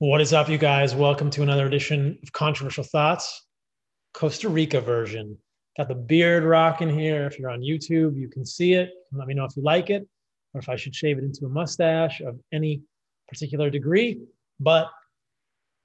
What is up, you guys? Welcome to another edition of Controversial Thoughts, Costa Rica version. Got the beard rocking here. If you're on YouTube, you can see it. Let me know if you like it or if I should shave it into a mustache of any particular degree. But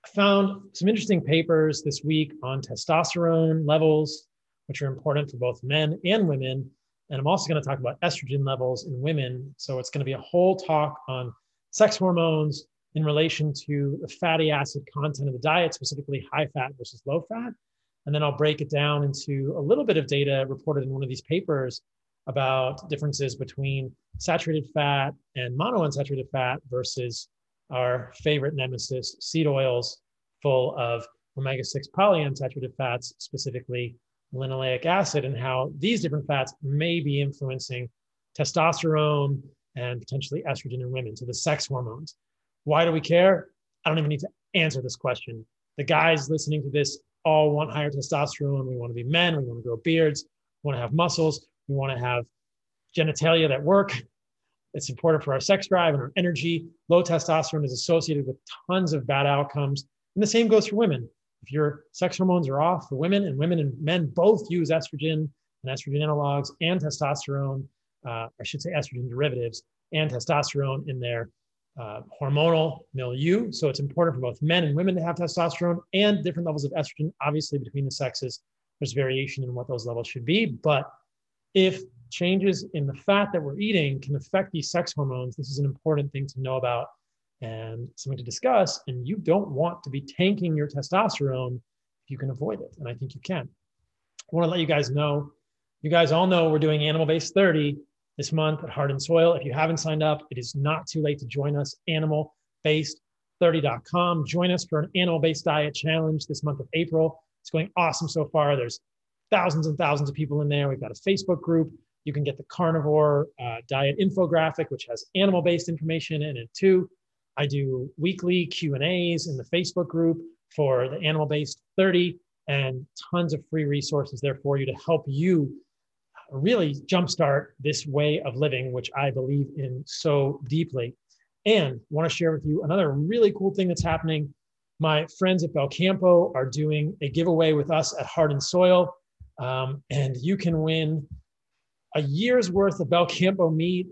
I found some interesting papers this week on testosterone levels, which are important for both men and women. And I'm also going to talk about estrogen levels in women. So it's going to be a whole talk on sex hormones in relation to the fatty acid content of the diet, specifically high fat versus low fat. And then I'll break it down into a little bit of data reported in one of these papers about differences between saturated fat and monounsaturated fat versus our favorite nemesis, seed oils full of omega 6 polyunsaturated fats, specifically linoleic acid, and how these different fats may be influencing testosterone and potentially estrogen in women, so the sex hormones. Why do we care? I don't even need to answer this question. The guys listening to this all want higher testosterone. We want to be men. We want to grow beards. We want to have muscles. We want to have genitalia that work. It's important for our sex drive and our energy. Low testosterone is associated with tons of bad outcomes. And the same goes for women. If your sex hormones are off for women, and women and men both use estrogen and estrogen analogs and testosterone, uh, I should say estrogen derivatives and testosterone in their uh, hormonal milieu. So it's important for both men and women to have testosterone and different levels of estrogen. Obviously, between the sexes, there's variation in what those levels should be. But if changes in the fat that we're eating can affect these sex hormones, this is an important thing to know about and something to discuss. And you don't want to be tanking your testosterone if you can avoid it. And I think you can. I want to let you guys know. You guys all know we're doing animal based 30 this month at Heart and Soil. If you haven't signed up, it is not too late to join us. Animal based 30.com. Join us for an animal based diet challenge this month of April. It's going awesome so far. There's thousands and thousands of people in there. We've got a Facebook group. You can get the carnivore uh, diet infographic, which has animal based information in it too. I do weekly Q and A's in the Facebook group for the animal based 30 and tons of free resources there for you to help you really jumpstart this way of living, which I believe in so deeply. And want to share with you another really cool thing that's happening. My friends at Belcampo are doing a giveaway with us at Heart and Soil, um, and you can win a year's worth of Belcampo meat,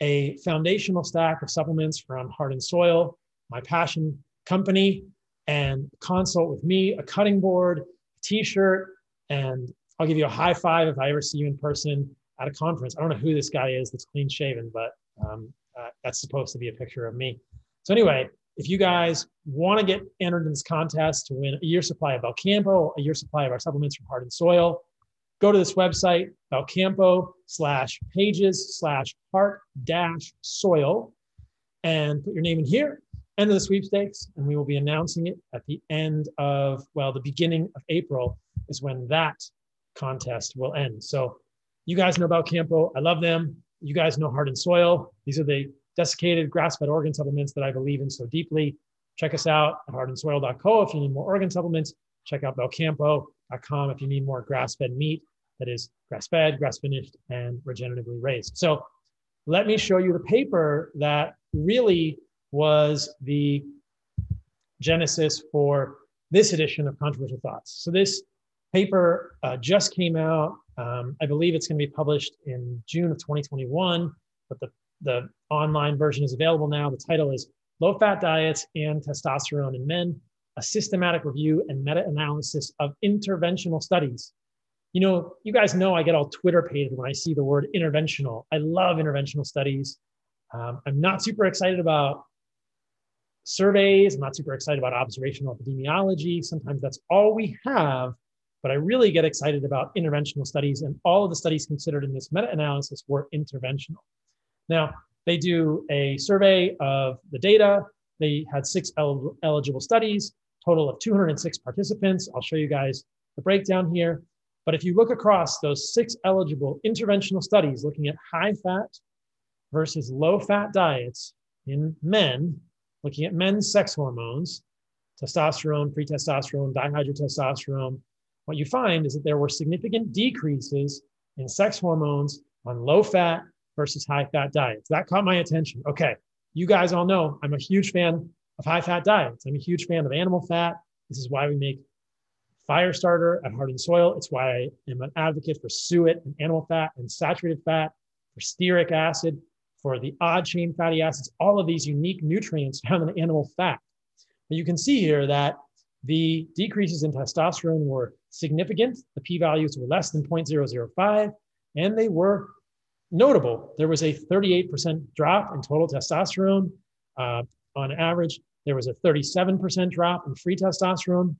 a foundational stack of supplements from Heart and Soil, my passion company, and consult with me, a cutting board, t-shirt, and I'll give you a high five if I ever see you in person at a conference. I don't know who this guy is that's clean shaven, but um, uh, that's supposed to be a picture of me. So anyway, if you guys want to get entered in this contest to win a year supply of Belcampo, a year supply of our supplements from Heart and Soil, go to this website, Belcampo slash pages slash heart dash soil, and put your name in here, enter the sweepstakes, and we will be announcing it at the end of, well, the beginning of April is when that contest will end. So you guys know about Campo. I love them. You guys know Heart and Soil. These are the desiccated grass-fed organ supplements that I believe in so deeply. Check us out at heartandsoil.co if you need more organ supplements. Check out belcampo.com if you need more grass-fed meat that is grass-fed, grass-finished, and regeneratively raised. So let me show you the paper that really was the genesis for this edition of Controversial Thoughts. So this paper uh, just came out. Um, I believe it's going to be published in June of 2021, but the, the online version is available now. The title is Low Fat Diets and Testosterone in Men A Systematic Review and Meta Analysis of Interventional Studies. You know, you guys know I get all Twitter pated when I see the word interventional. I love interventional studies. Um, I'm not super excited about surveys. I'm not super excited about observational epidemiology. Sometimes that's all we have but I really get excited about interventional studies, and all of the studies considered in this meta analysis were interventional. Now, they do a survey of the data. They had six el- eligible studies, total of 206 participants. I'll show you guys the breakdown here. But if you look across those six eligible interventional studies looking at high fat versus low fat diets in men, looking at men's sex hormones, testosterone, free testosterone, dihydrotestosterone, what you find is that there were significant decreases in sex hormones on low fat versus high fat diets. That caught my attention. Okay, you guys all know I'm a huge fan of high fat diets. I'm a huge fan of animal fat. This is why we make fire starter at Heart and Soil. It's why I am an advocate for suet and animal fat and saturated fat, for stearic acid, for the odd chain fatty acids, all of these unique nutrients found in animal fat. But you can see here that the decreases in testosterone were significant. The p values were less than 0.005, and they were notable. There was a 38% drop in total testosterone uh, on average. There was a 37% drop in free testosterone.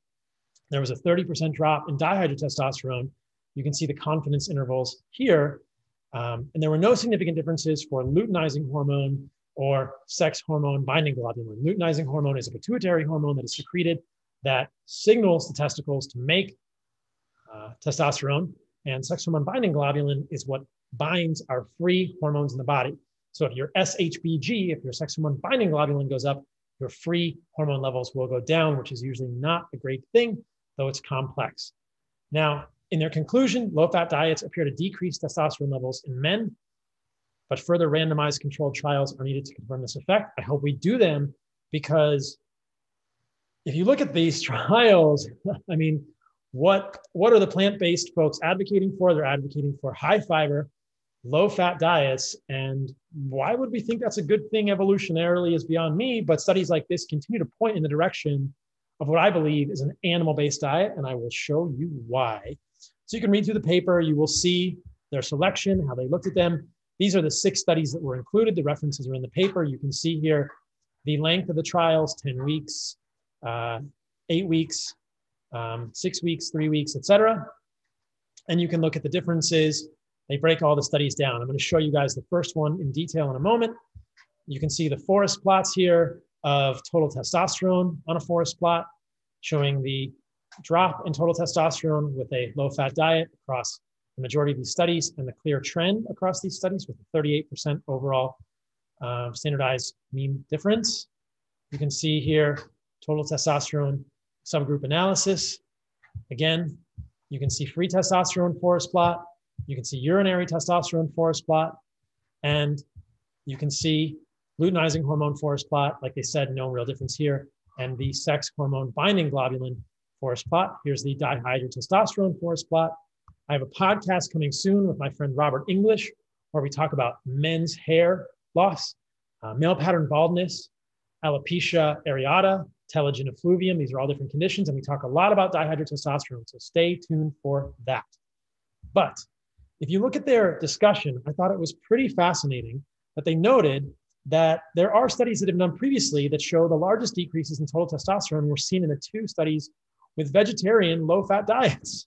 There was a 30% drop in dihydrotestosterone. You can see the confidence intervals here. Um, and there were no significant differences for luteinizing hormone or sex hormone binding globulin. Luteinizing hormone is a pituitary hormone that is secreted that signals the testicles to make uh, testosterone. And sex hormone binding globulin is what binds our free hormones in the body. So if your SHBG, if your sex hormone binding globulin goes up, your free hormone levels will go down, which is usually not a great thing, though it's complex. Now, in their conclusion, low fat diets appear to decrease testosterone levels in men, but further randomized controlled trials are needed to confirm this effect. I hope we do them because if you look at these trials, I mean, what, what are the plant based folks advocating for? They're advocating for high fiber, low fat diets. And why would we think that's a good thing evolutionarily is beyond me. But studies like this continue to point in the direction of what I believe is an animal based diet. And I will show you why. So you can read through the paper, you will see their selection, how they looked at them. These are the six studies that were included. The references are in the paper. You can see here the length of the trials 10 weeks, uh, eight weeks, um, six weeks, three weeks, etc. And you can look at the differences they break all the studies down. I'm going to show you guys the first one in detail in a moment. You can see the forest plots here of total testosterone on a forest plot, showing the drop in total testosterone with a low fat diet across the majority of these studies and the clear trend across these studies with a 38% overall uh, standardized mean difference. You can see here total testosterone subgroup analysis. Again, you can see free testosterone forest plot, you can see urinary testosterone forest plot, and you can see luteinizing hormone forest plot. Like they said, no real difference here. And the sex hormone binding globulin forest plot. Here's the dihydrotestosterone forest plot. I have a podcast coming soon with my friend Robert English, where we talk about men's hair loss, uh, male pattern baldness, alopecia areata, telogen effluvium. These are all different conditions, and we talk a lot about dihydrotestosterone. So stay tuned for that. But if you look at their discussion, I thought it was pretty fascinating that they noted that there are studies that have done previously that show the largest decreases in total testosterone were seen in the two studies with vegetarian low fat diets.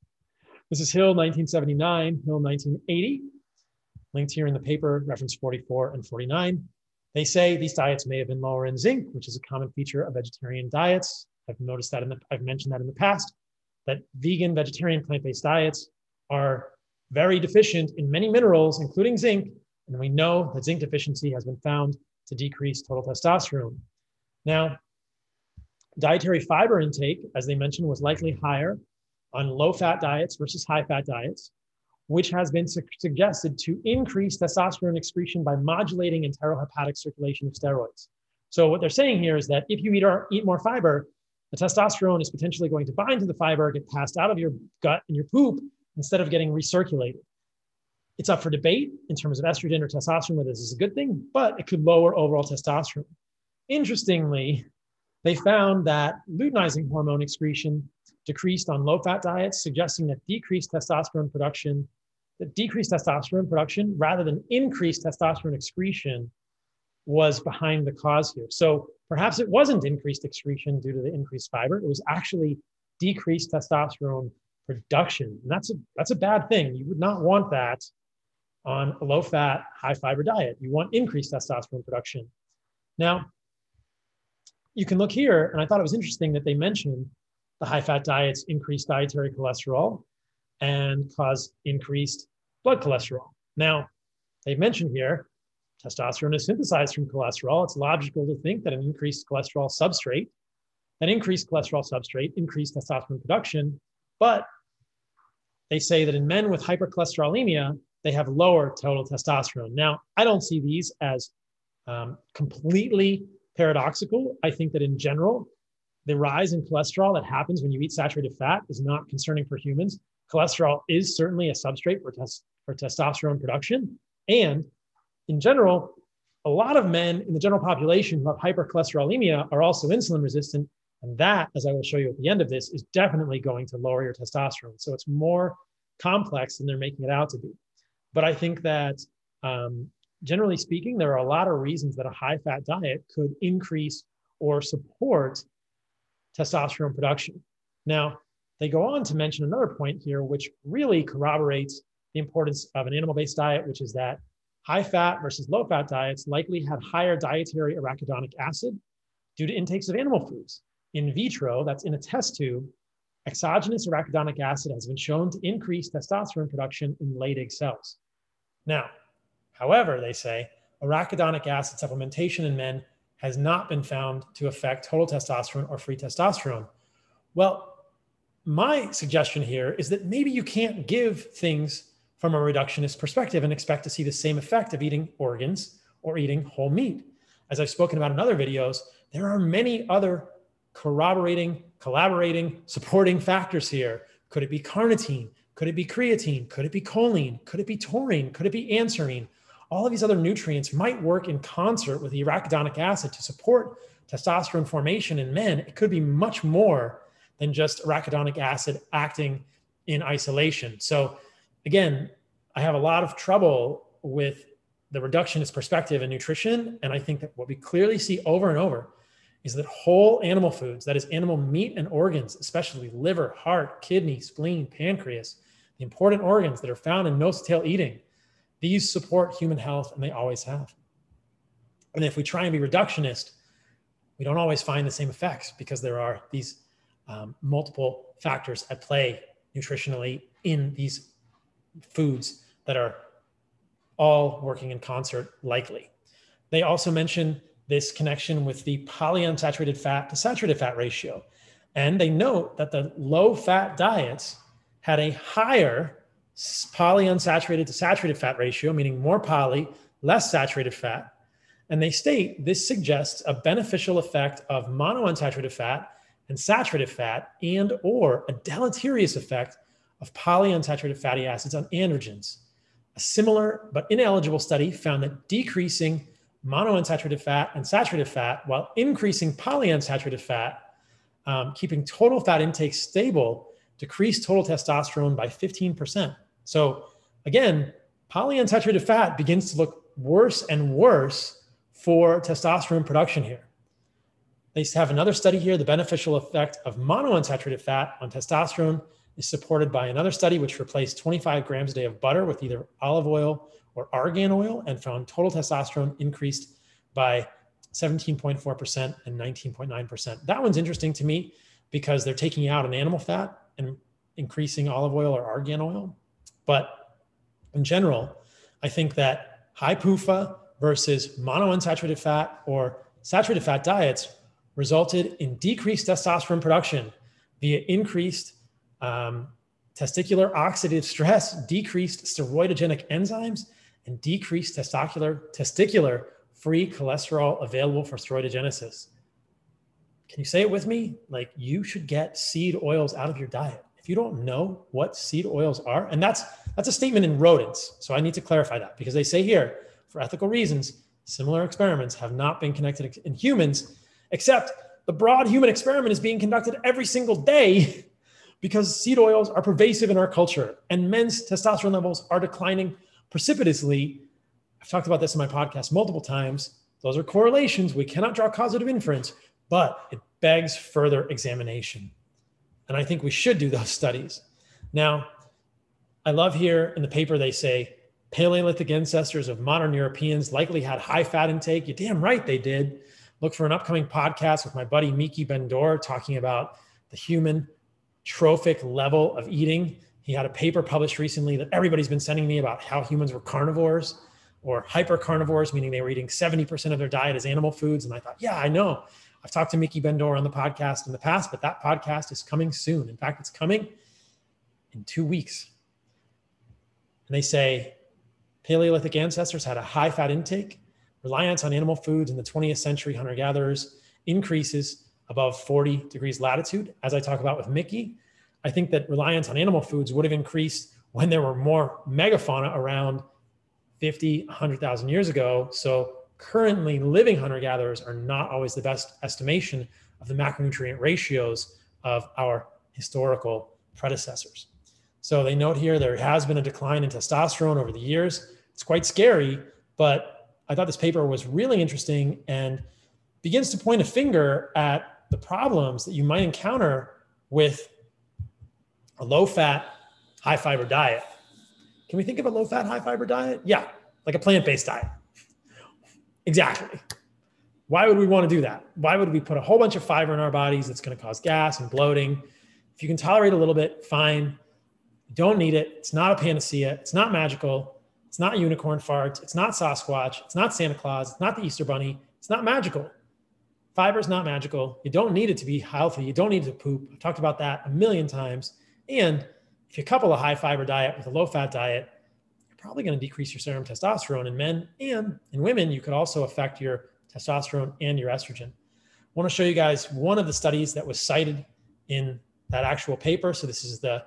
This is Hill 1979, Hill 1980. Linked here in the paper, reference 44 and 49. They say these diets may have been lower in zinc, which is a common feature of vegetarian diets. I've noticed that in the, I've mentioned that in the past, that vegan, vegetarian, plant-based diets are very deficient in many minerals, including zinc. And we know that zinc deficiency has been found to decrease total testosterone. Now, dietary fiber intake, as they mentioned, was likely higher on low fat diets versus high fat diets, which has been su- suggested to increase testosterone excretion by modulating enterohepatic circulation of steroids. So, what they're saying here is that if you eat, or, eat more fiber, the testosterone is potentially going to bind to the fiber, get passed out of your gut and your poop instead of getting recirculated. It's up for debate in terms of estrogen or testosterone whether this is a good thing, but it could lower overall testosterone. Interestingly, they found that luteinizing hormone excretion decreased on low fat diets, suggesting that decreased testosterone production, that decreased testosterone production rather than increased testosterone excretion was behind the cause here. So perhaps it wasn't increased excretion due to the increased fiber, it was actually decreased testosterone production. And that's a that's a bad thing. You would not want that on a low fat, high fiber diet. You want increased testosterone production. Now, you can look here, and I thought it was interesting that they mentioned the high fat diets increase dietary cholesterol and cause increased blood cholesterol. Now, they mentioned here testosterone is synthesized from cholesterol. It's logical to think that an increased cholesterol substrate, an increased cholesterol substrate, increased testosterone production. But they say that in men with hypercholesterolemia, they have lower total testosterone. Now, I don't see these as um, completely paradoxical. I think that in general, the rise in cholesterol that happens when you eat saturated fat is not concerning for humans. Cholesterol is certainly a substrate for, tes- for testosterone production. And in general, a lot of men in the general population who have hypercholesterolemia are also insulin resistant. And that, as I will show you at the end of this, is definitely going to lower your testosterone. So it's more complex than they're making it out to be. But I think that um, generally speaking, there are a lot of reasons that a high fat diet could increase or support testosterone production. Now, they go on to mention another point here, which really corroborates the importance of an animal based diet, which is that high fat versus low fat diets likely have higher dietary arachidonic acid due to intakes of animal foods. In vitro, that's in a test tube, exogenous arachidonic acid has been shown to increase testosterone production in Leydig cells. Now, however, they say arachidonic acid supplementation in men has not been found to affect total testosterone or free testosterone. Well, my suggestion here is that maybe you can't give things from a reductionist perspective and expect to see the same effect of eating organs or eating whole meat. As I've spoken about in other videos, there are many other corroborating, collaborating, supporting factors here. Could it be carnitine? Could it be creatine? Could it be choline? Could it be taurine? Could it be anserine? All of these other nutrients might work in concert with the arachidonic acid to support testosterone formation in men. It could be much more than just arachidonic acid acting in isolation. So, again, I have a lot of trouble with the reductionist perspective in nutrition. And I think that what we clearly see over and over is that whole animal foods, that is, animal meat and organs, especially liver, heart, kidney, spleen, pancreas, the important organs that are found in nose tail eating, these support human health and they always have. And if we try and be reductionist, we don't always find the same effects because there are these um, multiple factors at play nutritionally in these foods that are all working in concert likely. They also mention this connection with the polyunsaturated fat to saturated fat ratio. And they note that the low fat diets had a higher polyunsaturated to saturated fat ratio, meaning more poly, less saturated fat. And they state this suggests a beneficial effect of monounsaturated fat and saturated fat and or a deleterious effect of polyunsaturated fatty acids on androgens. A similar but ineligible study found that decreasing monounsaturated fat and saturated fat while increasing polyunsaturated fat, um, keeping total fat intake stable, decreased total testosterone by 15%. So again, polyunsaturated fat begins to look worse and worse for testosterone production here. They have another study here. The beneficial effect of monounsaturated fat on testosterone is supported by another study which replaced 25 grams a day of butter with either olive oil or argan oil and found total testosterone increased by 17.4% and 19.9%. That one's interesting to me because they're taking out an animal fat and increasing olive oil or argan oil. But in general, I think that high PUFA versus monounsaturated fat or saturated fat diets resulted in decreased testosterone production via increased um, testicular oxidative stress, decreased steroidogenic enzymes, and decreased testicular, testicular free cholesterol available for steroidogenesis. Can you say it with me? Like you should get seed oils out of your diet. If you don't know what seed oils are, and that's that's a statement in rodents. So I need to clarify that because they say here, for ethical reasons, similar experiments have not been conducted in humans, except the broad human experiment is being conducted every single day because seed oils are pervasive in our culture and men's testosterone levels are declining precipitously. I've talked about this in my podcast multiple times. Those are correlations. We cannot draw causative inference, but it begs further examination. And I think we should do those studies. Now, I love here in the paper they say Paleolithic ancestors of modern Europeans likely had high fat intake. You're damn right they did. Look for an upcoming podcast with my buddy Miki Ben-Dor talking about the human trophic level of eating. He had a paper published recently that everybody's been sending me about how humans were carnivores or hyper carnivores, meaning they were eating 70% of their diet as animal foods. And I thought, yeah, I know. I've talked to Miki Ben-Dor on the podcast in the past, but that podcast is coming soon. In fact, it's coming in two weeks. And they say Paleolithic ancestors had a high fat intake, reliance on animal foods in the 20th century hunter gatherers increases above 40 degrees latitude. As I talk about with Miki, I think that reliance on animal foods would have increased when there were more megafauna around 50, 100,000 years ago. So currently living hunter gatherers are not always the best estimation of the macronutrient ratios of our historical predecessors. So they note here there has been a decline in testosterone over the years. It's quite scary, but I thought this paper was really interesting and begins to point a finger at the problems that you might encounter with a low fat, high fiber diet. Can we think of a low fat, high fiber diet? Yeah, like a plant based diet. Exactly. Why would we want to do that? Why would we put a whole bunch of fiber in our bodies that's going to cause gas and bloating? If you can tolerate a little bit, fine. Don't need it. It's not a panacea. It's not magical. It's not unicorn farts. It's not Sasquatch. It's not Santa Claus. It's not the Easter Bunny. It's not magical. Fiber is not magical. You don't need it to be healthy. You don't need to poop. I've talked about that a million times. And if you couple a high fiber diet with a low fat diet, you're probably going to decrease your serum testosterone in men and in women. You could also affect your testosterone and your estrogen. I want to show you guys one of the studies that was cited in that actual paper. So this is the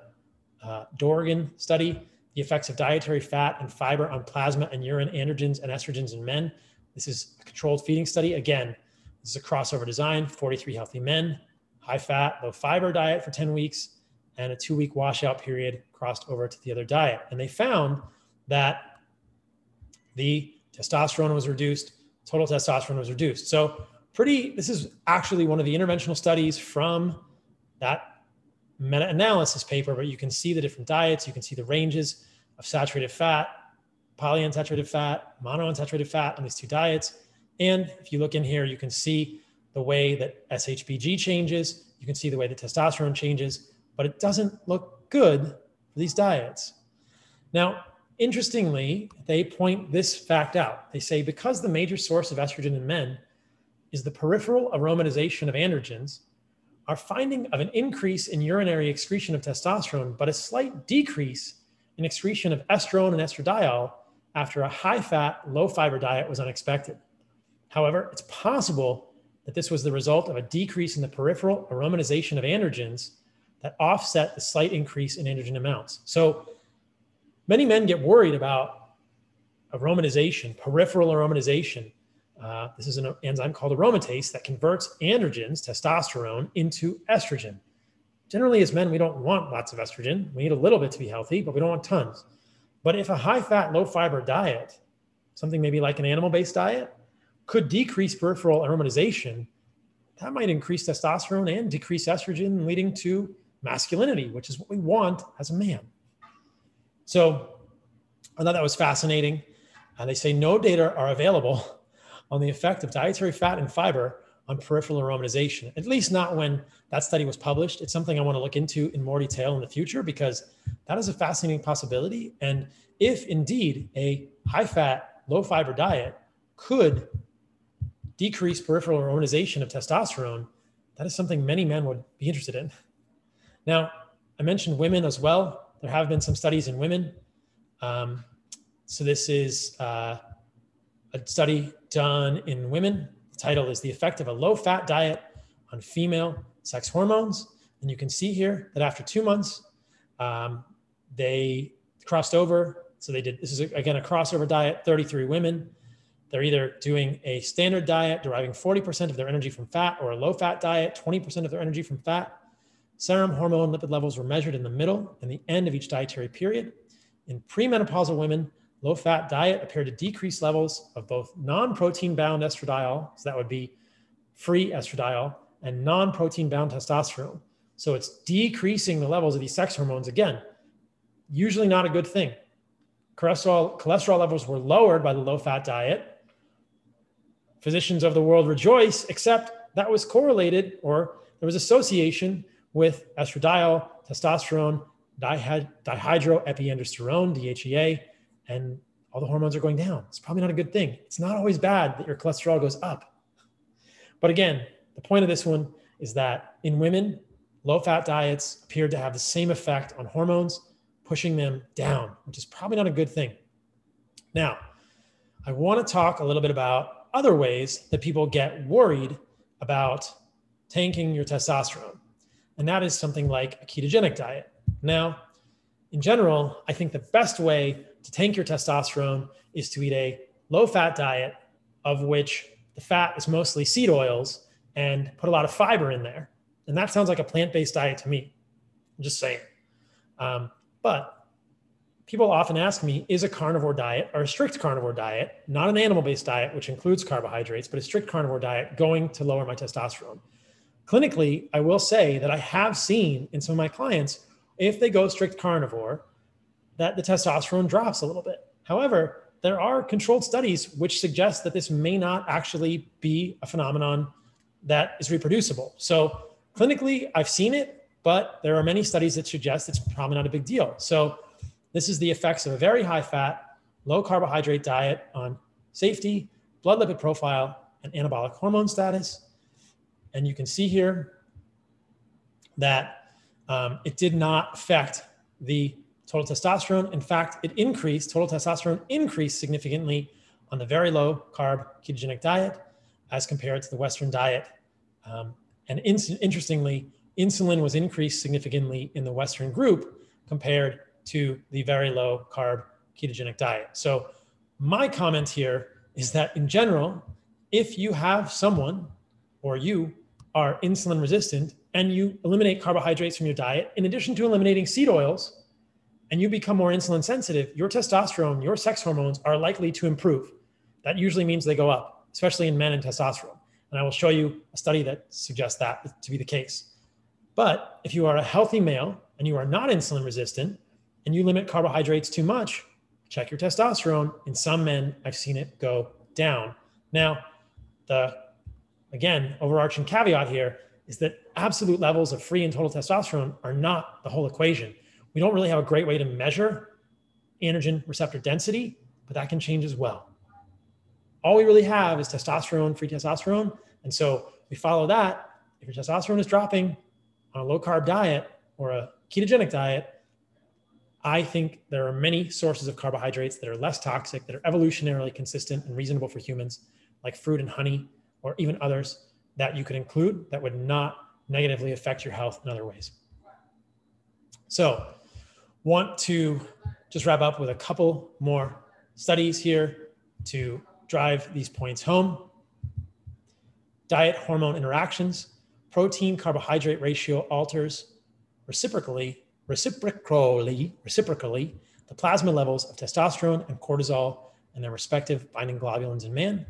uh, Dorgan study, the effects of dietary fat and fiber on plasma and urine androgens and estrogens in men. This is a controlled feeding study. Again, this is a crossover design, 43 healthy men, high fat, low fiber diet for 10 weeks, and a two week washout period crossed over to the other diet. And they found that the testosterone was reduced, total testosterone was reduced. So, pretty, this is actually one of the interventional studies from that meta analysis paper, but you can see the different diets, you can see the ranges of saturated fat, polyunsaturated fat, monounsaturated fat on these two diets. And if you look in here, you can see the way that SHBG changes, you can see the way the testosterone changes, but it doesn't look good for these diets. Now, Interestingly, they point this fact out. They say because the major source of estrogen in men is the peripheral aromatization of androgens, our finding of an increase in urinary excretion of testosterone, but a slight decrease in excretion of estrone and estradiol after a high fat, low fiber diet was unexpected. However, it's possible that this was the result of a decrease in the peripheral aromatization of androgens that offset the slight increase in androgen amounts. So Many men get worried about aromatization, peripheral aromatization. Uh, this is an enzyme called aromatase that converts androgens, testosterone, into estrogen. Generally, as men, we don't want lots of estrogen. We need a little bit to be healthy, but we don't want tons. But if a high fat, low fiber diet, something maybe like an animal based diet, could decrease peripheral aromatization, that might increase testosterone and decrease estrogen, leading to masculinity, which is what we want as a man. So I thought that was fascinating. And they say no data are available on the effect of dietary fat and fiber on peripheral aromatization, at least not when that study was published. It's something I want to look into in more detail in the future because that is a fascinating possibility. And if indeed a high fat, low fiber diet could decrease peripheral aromatization of testosterone, that is something many men would be interested in. Now, I mentioned women as well. There have been some studies in women. Um, so this is uh, a study done in women. The title is The Effect of a Low Fat Diet on Female Sex Hormones. And you can see here that after two months, um, they crossed over. So they did, this is again a crossover diet, 33 women. They're either doing a standard diet, deriving 40% of their energy from fat, or a low fat diet, 20% of their energy from fat. Serum hormone lipid levels were measured in the middle and the end of each dietary period. In premenopausal women, low fat diet appeared to decrease levels of both non protein bound estradiol, so that would be free estradiol, and non protein bound testosterone. So it's decreasing the levels of these sex hormones again. Usually not a good thing. Cholesterol, cholesterol levels were lowered by the low fat diet. Physicians of the world rejoice, except that was correlated or there was association with estradiol, testosterone, dihyd- dihydroepiandrosterone, DHEA, and all the hormones are going down. It's probably not a good thing. It's not always bad that your cholesterol goes up. But again, the point of this one is that in women, low fat diets appeared to have the same effect on hormones, pushing them down, which is probably not a good thing. Now, I want to talk a little bit about other ways that people get worried about tanking your testosterone. And that is something like a ketogenic diet. Now, in general, I think the best way to tank your testosterone is to eat a low fat diet of which the fat is mostly seed oils and put a lot of fiber in there. And that sounds like a plant based diet to me. I'm just saying. Um, but people often ask me is a carnivore diet or a strict carnivore diet, not an animal based diet, which includes carbohydrates, but a strict carnivore diet going to lower my testosterone? Clinically, I will say that I have seen in some of my clients, if they go strict carnivore, that the testosterone drops a little bit. However, there are controlled studies which suggest that this may not actually be a phenomenon that is reproducible. So clinically, I've seen it, but there are many studies that suggest it's probably not a big deal. So this is the effects of a very high fat, low carbohydrate diet on safety, blood lipid profile, and anabolic hormone status. And you can see here that um, it did not affect the total testosterone. In fact, it increased, total testosterone increased significantly on the very low carb ketogenic diet as compared to the Western diet. Um, and in, interestingly, insulin was increased significantly in the Western group compared to the very low carb ketogenic diet. So, my comment here is that in general, if you have someone or you are insulin resistant and you eliminate carbohydrates from your diet, in addition to eliminating seed oils, and you become more insulin sensitive, your testosterone, your sex hormones are likely to improve. That usually means they go up, especially in men and testosterone. And I will show you a study that suggests that to be the case. But if you are a healthy male and you are not insulin resistant and you limit carbohydrates too much, check your testosterone. In some men, I've seen it go down. Now, the again, overarching caveat here is that absolute levels of free and total testosterone are not the whole equation. We don't really have a great way to measure androgen receptor density, but that can change as well. All we really have is testosterone, free testosterone. And so we follow that. If your testosterone is dropping on a low carb diet or a ketogenic diet, I think there are many sources of carbohydrates that are less toxic, that are evolutionarily consistent and reasonable for humans, like fruit and honey, or even others that you could include that would not negatively affect your health in other ways. So, want to just wrap up with a couple more studies here to drive these points home. Diet hormone interactions, protein carbohydrate ratio alters reciprocally, reciprocally, reciprocally the plasma levels of testosterone and cortisol and their respective binding globulins in man.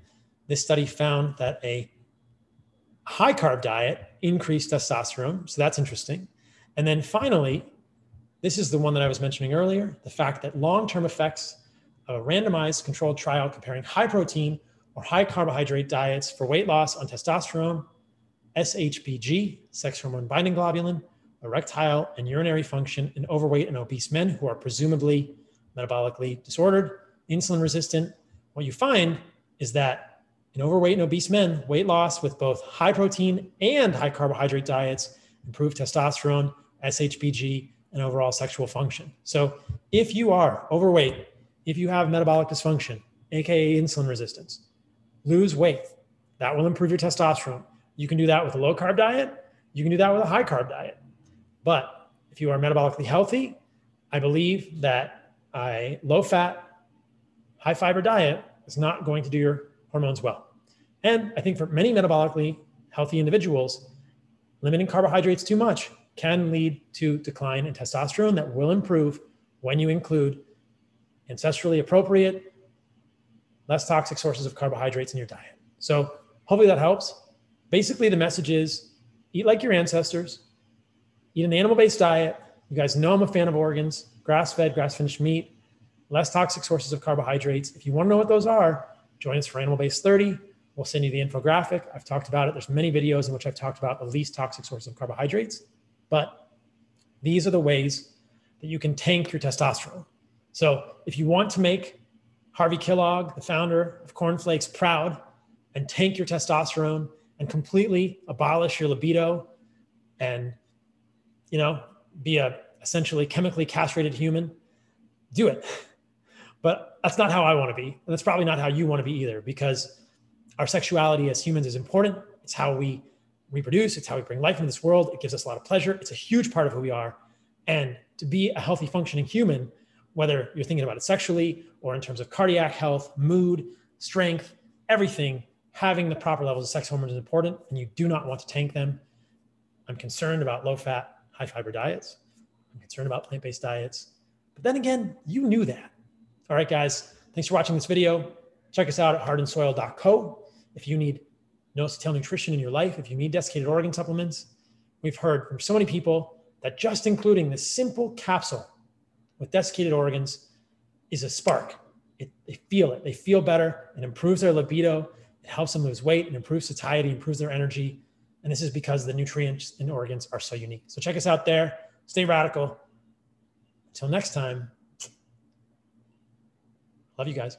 This study found that a high carb diet increased testosterone, so that's interesting. And then finally, this is the one that I was mentioning earlier the fact that long term effects of a randomized controlled trial comparing high protein or high carbohydrate diets for weight loss on testosterone, SHBG, sex hormone binding globulin, erectile and urinary function in overweight and obese men who are presumably metabolically disordered, insulin resistant. What you find is that in overweight and obese men, weight loss with both high protein and high carbohydrate diets improve testosterone, SHBG, and overall sexual function. So if you are overweight, if you have metabolic dysfunction, aka insulin resistance, lose weight. That will improve your testosterone. You can do that with a low carb diet. You can do that with a high carb diet. But if you are metabolically healthy, I believe that a low fat, high fiber diet is not going to do your hormones well. And I think for many metabolically healthy individuals, limiting carbohydrates too much can lead to decline in testosterone that will improve when you include ancestrally appropriate, less toxic sources of carbohydrates in your diet. So hopefully that helps. Basically, the message is eat like your ancestors, eat an animal based diet. You guys know I'm a fan of organs, grass fed, grass finished meat, less toxic sources of carbohydrates. If you want to know what those are, join us for Animal Based 30. We'll send you the infographic. I've talked about it. There's many videos in which I've talked about the least toxic source of carbohydrates. But these are the ways that you can tank your testosterone. So if you want to make Harvey Kellogg, the founder of Corn Flakes, proud and tank your testosterone and completely abolish your libido and you know be a essentially chemically castrated human do it But that's not how I want to be. And that's probably not how you want to be either, because our sexuality as humans is important. It's how we reproduce, it's how we bring life into this world. It gives us a lot of pleasure. It's a huge part of who we are. And to be a healthy, functioning human, whether you're thinking about it sexually or in terms of cardiac health, mood, strength, everything, having the proper levels of sex hormones is important, and you do not want to tank them. I'm concerned about low fat, high fiber diets. I'm concerned about plant based diets. But then again, you knew that. All right, guys, thanks for watching this video. Check us out at heartandsoil.co. If you need nose tail nutrition in your life, if you need desiccated organ supplements, we've heard from so many people that just including this simple capsule with desiccated organs is a spark. It, they feel it. They feel better. It improves their libido. It helps them lose weight and improves satiety, improves their energy. And this is because the nutrients in organs are so unique. So check us out there. Stay radical. Until next time, love you guys.